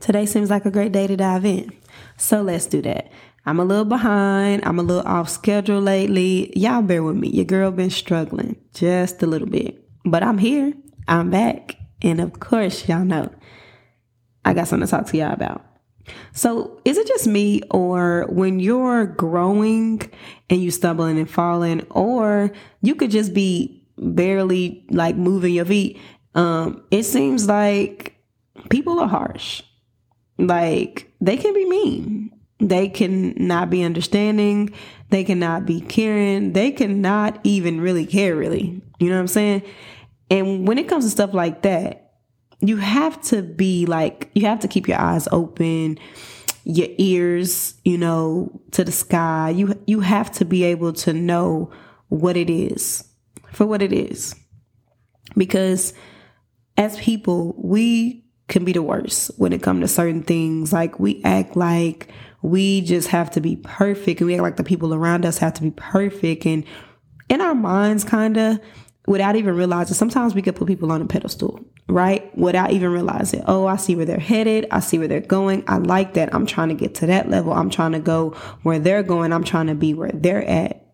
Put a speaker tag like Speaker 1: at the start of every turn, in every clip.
Speaker 1: Today seems like a great day to dive in. So let's do that. I'm a little behind. I'm a little off schedule lately. Y'all bear with me. Your girl been struggling just a little bit. But I'm here. I'm back. And of course, y'all know I got something to talk to y'all about. So, is it just me, or when you're growing and you stumbling and falling, or you could just be barely like moving your feet? Um, it seems like people are harsh. Like they can be mean. They can not be understanding. They cannot be caring. They cannot even really care, really. You know what I'm saying? And when it comes to stuff like that, you have to be like, you have to keep your eyes open, your ears, you know, to the sky. You, you have to be able to know what it is for what it is. Because as people, we can be the worst when it comes to certain things. Like we act like we just have to be perfect and we act like the people around us have to be perfect. And in our minds kind of without even realizing sometimes we can put people on a pedestal right? Without even realizing oh i see where they're headed. I see where they're going. I like that. I'm trying to get to that level. I'm trying to go where they're going. I'm trying to be where they're at.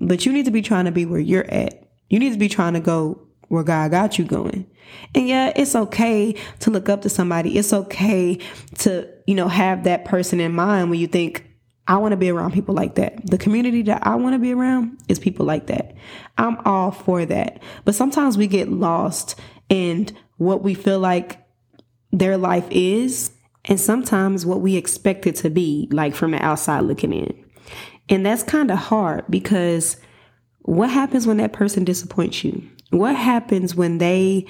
Speaker 1: But you need to be trying to be where you're at. You need to be trying to go where god got you going and yeah, it's okay to look up to somebody. It's okay to, you know, have that person in mind when you think, I want to be around people like that. The community that I want to be around is people like that. I'm all for that. But sometimes we get lost in what we feel like their life is, and sometimes what we expect it to be, like from the outside looking in. And that's kind of hard because what happens when that person disappoints you? What happens when they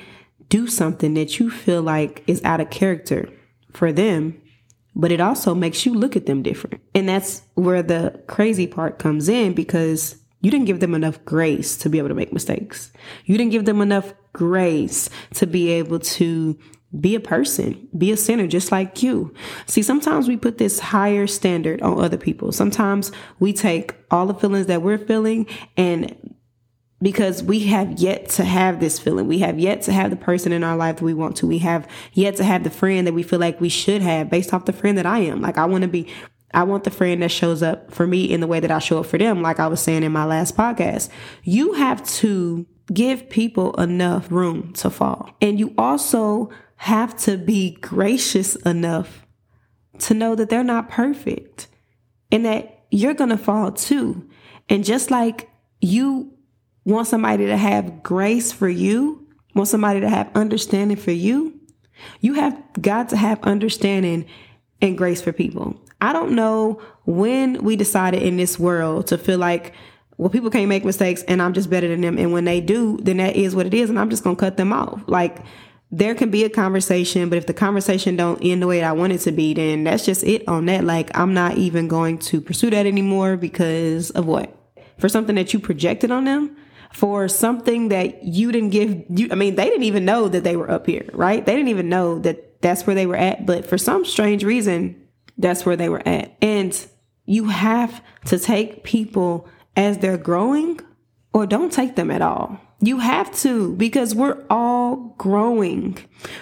Speaker 1: do something that you feel like is out of character for them, but it also makes you look at them different. And that's where the crazy part comes in because you didn't give them enough grace to be able to make mistakes. You didn't give them enough grace to be able to be a person, be a sinner just like you. See, sometimes we put this higher standard on other people. Sometimes we take all the feelings that we're feeling and because we have yet to have this feeling. We have yet to have the person in our life that we want to. We have yet to have the friend that we feel like we should have based off the friend that I am. Like I want to be, I want the friend that shows up for me in the way that I show up for them. Like I was saying in my last podcast, you have to give people enough room to fall. And you also have to be gracious enough to know that they're not perfect and that you're going to fall too. And just like you want somebody to have grace for you, want somebody to have understanding for you, you have got to have understanding and grace for people. I don't know when we decided in this world to feel like, well, people can't make mistakes and I'm just better than them. And when they do, then that is what it is. And I'm just going to cut them off. Like there can be a conversation, but if the conversation don't end the way I want it to be, then that's just it on that. Like I'm not even going to pursue that anymore because of what? For something that you projected on them? For something that you didn't give you I mean they didn't even know that they were up here, right? They didn't even know that that's where they were at, but for some strange reason that's where they were at. And you have to take people as they're growing or don't take them at all. You have to because we're all growing.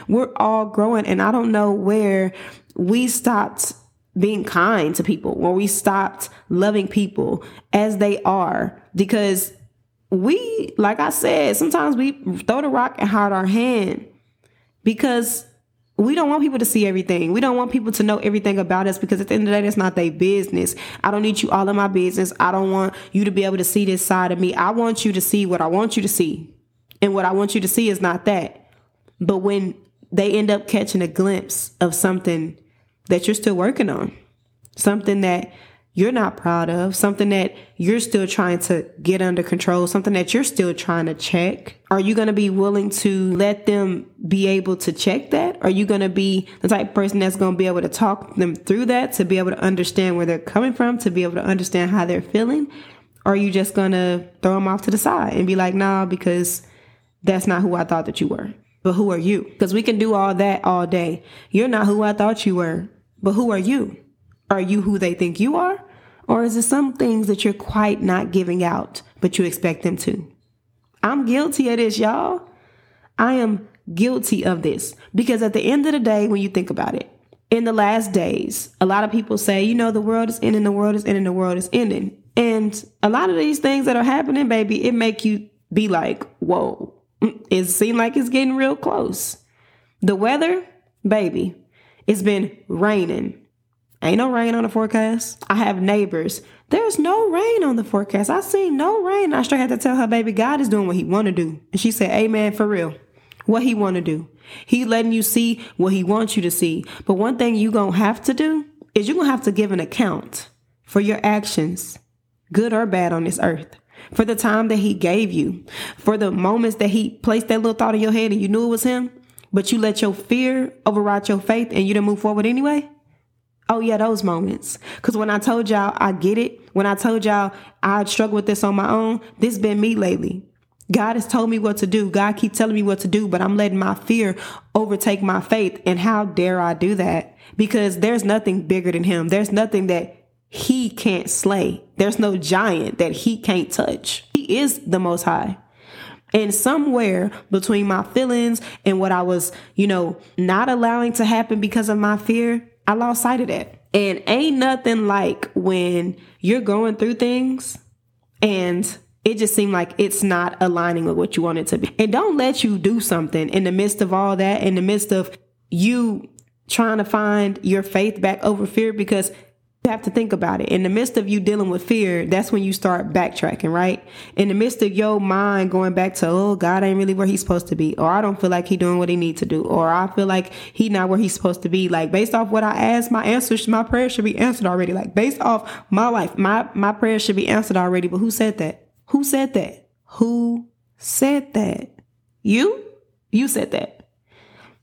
Speaker 1: We're all growing and I don't know where we stopped being kind to people, where we stopped loving people as they are because we, like I said, sometimes we throw the rock and hide our hand because we don't want people to see everything. We don't want people to know everything about us because at the end of the day, that's not their business. I don't need you all in my business. I don't want you to be able to see this side of me. I want you to see what I want you to see. And what I want you to see is not that. But when they end up catching a glimpse of something that you're still working on, something that you're not proud of, something that you're still trying to get under control, something that you're still trying to check? Are you going to be willing to let them be able to check that? Are you going to be the type of person that's going to be able to talk them through that, to be able to understand where they're coming from, to be able to understand how they're feeling? Or are you just going to throw them off to the side and be like, nah, because that's not who I thought that you were? But who are you? Because we can do all that all day. You're not who I thought you were, but who are you? Are you who they think you are? Or is it some things that you're quite not giving out, but you expect them to? I'm guilty of this, y'all. I am guilty of this because at the end of the day, when you think about it, in the last days, a lot of people say, you know, the world is ending, the world is ending, the world is ending. And a lot of these things that are happening, baby, it make you be like, whoa, mm, it seems like it's getting real close. The weather, baby, it's been raining. Ain't no rain on the forecast. I have neighbors. There's no rain on the forecast. I seen no rain. I straight had to tell her, baby, God is doing what he want to do. And she said, amen, for real. What he want to do. He letting you see what he wants you to see. But one thing you gonna have to do is you gonna have to give an account for your actions, good or bad on this earth. For the time that he gave you, for the moments that he placed that little thought in your head and you knew it was him, but you let your fear override your faith and you didn't move forward anyway. Oh yeah, those moments. Cause when I told y'all I get it, when I told y'all I struggle with this on my own, this been me lately. God has told me what to do. God keep telling me what to do, but I'm letting my fear overtake my faith. And how dare I do that? Because there's nothing bigger than him. There's nothing that he can't slay. There's no giant that he can't touch. He is the most high. And somewhere between my feelings and what I was, you know, not allowing to happen because of my fear, I lost sight of that. And ain't nothing like when you're going through things and it just seemed like it's not aligning with what you want it to be. And don't let you do something in the midst of all that, in the midst of you trying to find your faith back over fear, because have to think about it. In the midst of you dealing with fear, that's when you start backtracking, right? In the midst of your mind going back to, oh, God ain't really where he's supposed to be, or I don't feel like he doing what he need to do, or I feel like he not where he's supposed to be. Like based off what I asked, my answers, my prayer should be answered already. Like based off my life, my my prayer should be answered already. But who said that? Who said that? Who said that? You? You said that.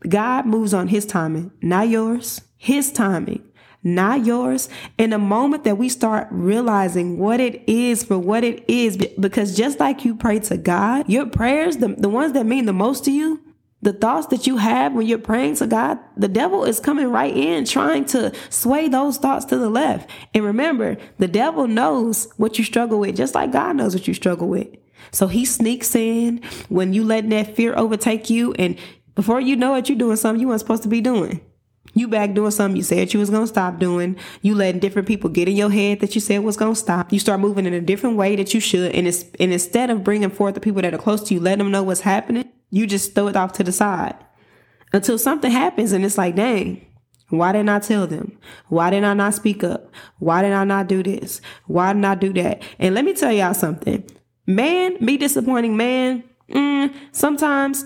Speaker 1: God moves on his timing, not yours. His timing, not yours. In the moment that we start realizing what it is for what it is, because just like you pray to God, your prayers, the, the ones that mean the most to you, the thoughts that you have when you're praying to God, the devil is coming right in trying to sway those thoughts to the left. And remember, the devil knows what you struggle with, just like God knows what you struggle with. So he sneaks in when you letting that fear overtake you. And before you know it, you're doing something you weren't supposed to be doing. You back doing something you said you was gonna stop doing. You letting different people get in your head that you said was gonna stop. You start moving in a different way that you should. And it's, and instead of bringing forth the people that are close to you, letting them know what's happening, you just throw it off to the side until something happens and it's like, dang, why didn't I tell them? Why didn't I not speak up? Why didn't I not do this? Why didn't I do that? And let me tell y'all something. Man, me disappointing man, mm, sometimes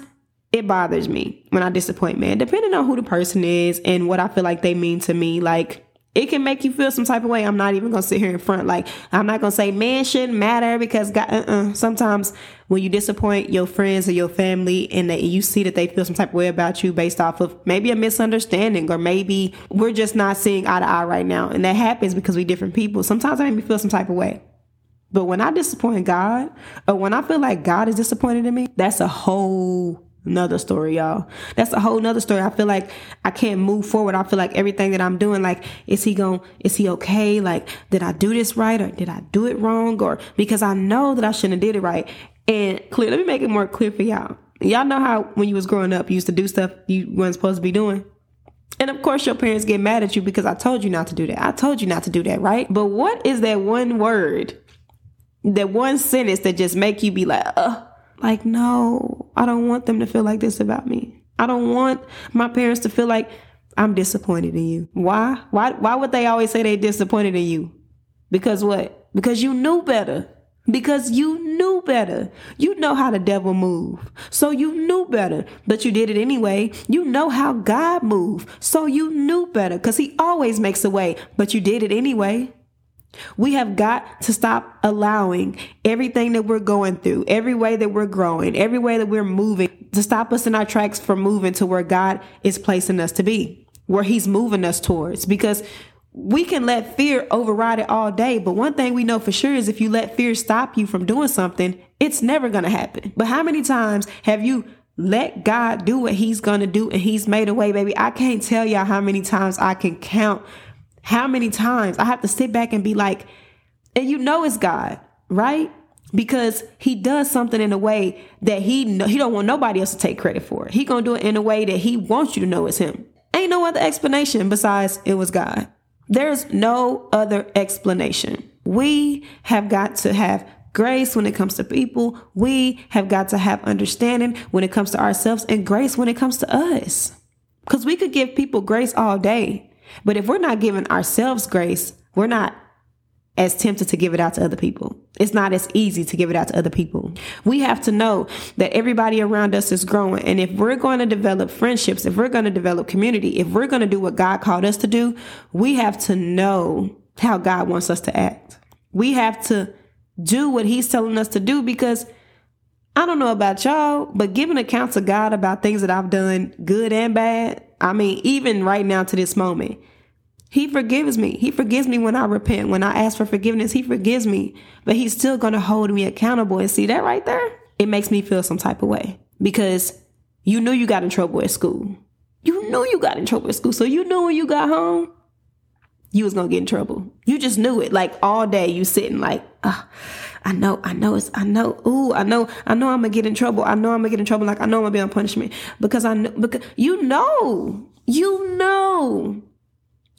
Speaker 1: it bothers me when I disappoint man, depending on who the person is and what I feel like they mean to me. Like, it can make you feel some type of way. I'm not even gonna sit here in front. Like I'm not gonna say man shouldn't matter because God. Uh-uh. Sometimes when you disappoint your friends or your family and that you see that they feel some type of way about you based off of maybe a misunderstanding or maybe we're just not seeing eye to eye right now, and that happens because we different people. Sometimes I make me feel some type of way. But when I disappoint God, or when I feel like God is disappointed in me, that's a whole another story, y'all. That's a whole nother story. I feel like I can't move forward. I feel like everything that I'm doing, like, is he going, is he okay? Like, did I do this right or did I do it wrong? Or because I know that I shouldn't have did it right. And clear, let me make it more clear for y'all. Y'all know how when you was growing up, you used to do stuff you weren't supposed to be doing. And of course, your parents get mad at you because I told you not to do that. I told you not to do that, right? But what is that one word, that one sentence that just make you be like, uh, like, no, I don't want them to feel like this about me. I don't want my parents to feel like I'm disappointed in you. Why? Why why would they always say they're disappointed in you? Because what? Because you knew better. Because you knew better. You know how the devil move. So you knew better, but you did it anyway. You know how God move. So you knew better cuz he always makes a way, but you did it anyway. We have got to stop allowing everything that we're going through, every way that we're growing, every way that we're moving to stop us in our tracks from moving to where God is placing us to be, where He's moving us towards. Because we can let fear override it all day. But one thing we know for sure is if you let fear stop you from doing something, it's never going to happen. But how many times have you let God do what He's going to do and He's made a way, baby? I can't tell y'all how many times I can count how many times I have to sit back and be like, and you know it's God, right? Because he does something in a way that he he don't want nobody else to take credit for. He gonna do it in a way that he wants you to know it's him. Ain't no other explanation besides it was God. There's no other explanation. We have got to have grace when it comes to people. We have got to have understanding when it comes to ourselves and grace when it comes to us. Because we could give people grace all day. But if we're not giving ourselves grace, we're not as tempted to give it out to other people. It's not as easy to give it out to other people. We have to know that everybody around us is growing. And if we're going to develop friendships, if we're going to develop community, if we're going to do what God called us to do, we have to know how God wants us to act. We have to do what He's telling us to do because I don't know about y'all, but giving accounts to God about things that I've done, good and bad, I mean, even right now to this moment, he forgives me. He forgives me when I repent. When I ask for forgiveness, He forgives me. But He's still going to hold me accountable. And see that right there? It makes me feel some type of way because you knew you got in trouble at school. You knew you got in trouble at school. So you knew when you got home, you was going to get in trouble. You just knew it. Like all day you sitting like. I know, I know it's, I know, ooh, I know, I know I'm gonna get in trouble. I know I'm gonna get in trouble. Like I know I'm gonna be on punishment because I know, because you know, you know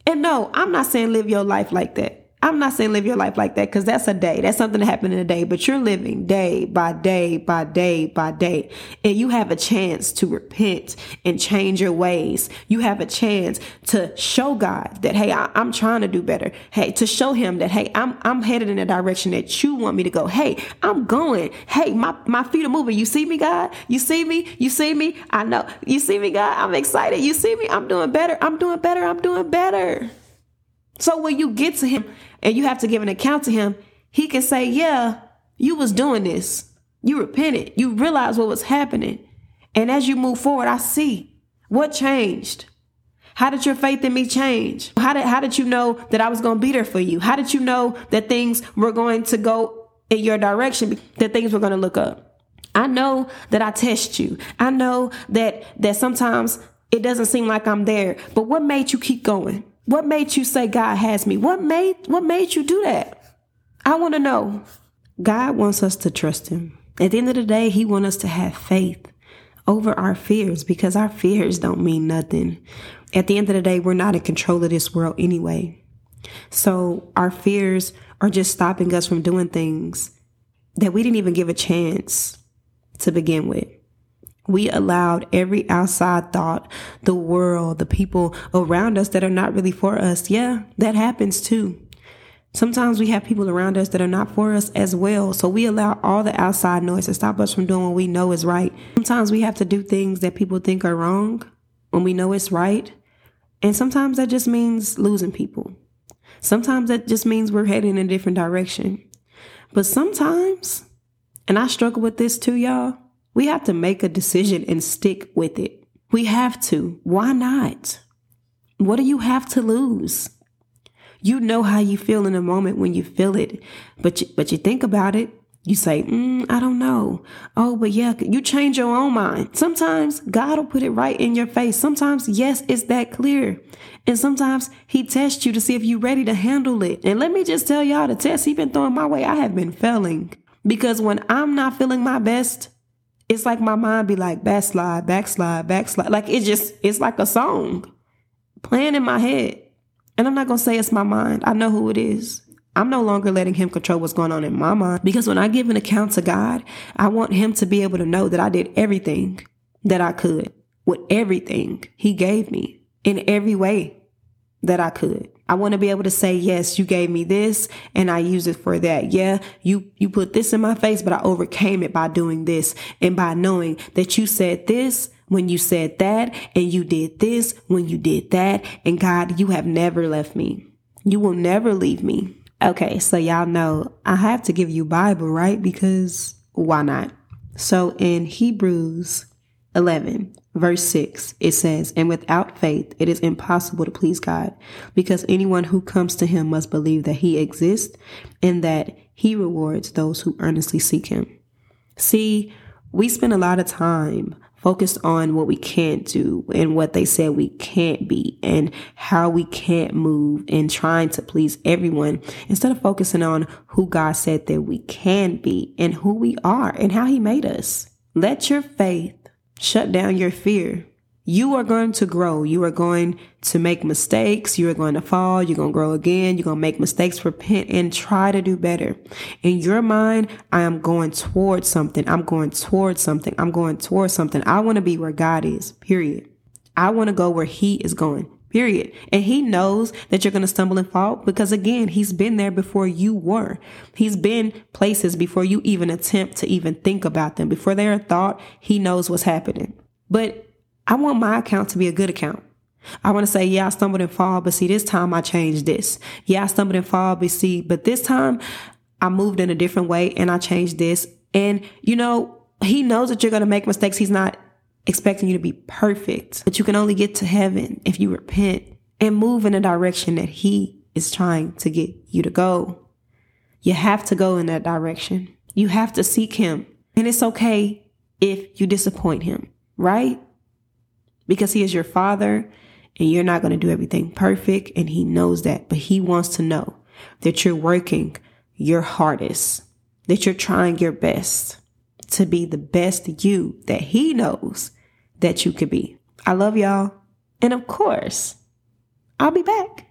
Speaker 1: and no, I'm not saying live your life like that. I'm not saying live your life like that because that's a day. That's something that happened in a day, but you're living day by day by day by day. And you have a chance to repent and change your ways. You have a chance to show God that, hey, I, am trying to do better. Hey, to show him that, hey, I'm, I'm headed in a direction that you want me to go. Hey, I'm going. Hey, my, my feet are moving. You see me, God? You see me? You see me? I know. You see me, God? I'm excited. You see me? I'm doing better. I'm doing better. I'm doing better. So when you get to him and you have to give an account to him, he can say, Yeah, you was doing this. You repented. You realized what was happening. And as you move forward, I see what changed. How did your faith in me change? How did, how did you know that I was going to be there for you? How did you know that things were going to go in your direction, that things were going to look up? I know that I test you. I know that, that sometimes it doesn't seem like I'm there, but what made you keep going? What made you say God has me? What made what made you do that? I want to know. God wants us to trust him. At the end of the day, he wants us to have faith over our fears because our fears don't mean nothing. At the end of the day, we're not in control of this world anyway. So our fears are just stopping us from doing things that we didn't even give a chance to begin with. We allowed every outside thought, the world, the people around us that are not really for us. Yeah, that happens too. Sometimes we have people around us that are not for us as well. So we allow all the outside noise to stop us from doing what we know is right. Sometimes we have to do things that people think are wrong when we know it's right. And sometimes that just means losing people. Sometimes that just means we're heading in a different direction. But sometimes, and I struggle with this too, y'all we have to make a decision and stick with it. We have to. Why not? What do you have to lose? You know how you feel in a moment when you feel it, but you, but you think about it. You say, mm, I don't know. Oh, but yeah, you change your own mind. Sometimes God will put it right in your face. Sometimes, yes, it's that clear. And sometimes he tests you to see if you're ready to handle it. And let me just tell y'all the test he been throwing my way, I have been failing. Because when I'm not feeling my best, it's like my mind be like backslide, backslide, backslide. Like it just, it's like a song playing in my head. And I'm not to say it's my mind. I know who it is. I'm no longer letting him control what's going on in my mind because when I give an account to God, I want him to be able to know that I did everything that I could with everything he gave me in every way that I could. I want to be able to say, yes, you gave me this and I use it for that. Yeah, you, you put this in my face, but I overcame it by doing this and by knowing that you said this when you said that and you did this when you did that. And God, you have never left me. You will never leave me. Okay. So y'all know I have to give you Bible, right? Because why not? So in Hebrews 11, verse 6, it says, And without faith, it is impossible to please God, because anyone who comes to him must believe that he exists and that he rewards those who earnestly seek him. See, we spend a lot of time focused on what we can't do and what they said we can't be and how we can't move and trying to please everyone instead of focusing on who God said that we can be and who we are and how he made us. Let your faith Shut down your fear. You are going to grow. You are going to make mistakes. You are going to fall. You're going to grow again. You're going to make mistakes, repent and try to do better. In your mind, I am going towards something. I'm going towards something. I'm going towards something. I want to be where God is, period. I want to go where he is going. Period. And he knows that you're going to stumble and fall because again, he's been there before you were. He's been places before you even attempt to even think about them. Before they're a thought, he knows what's happening. But I want my account to be a good account. I want to say, yeah, I stumbled and fall, but see, this time I changed this. Yeah, I stumbled and fall, but see, but this time I moved in a different way and I changed this. And you know, he knows that you're going to make mistakes. He's not expecting you to be perfect, but you can only get to heaven if you repent and move in the direction that he is trying to get you to go. You have to go in that direction. You have to seek him. And it's okay if you disappoint him, right? Because he is your father and you're not going to do everything perfect. And he knows that, but he wants to know that you're working your hardest, that you're trying your best to be the best you that he knows that you could be. I love y'all. And of course, I'll be back.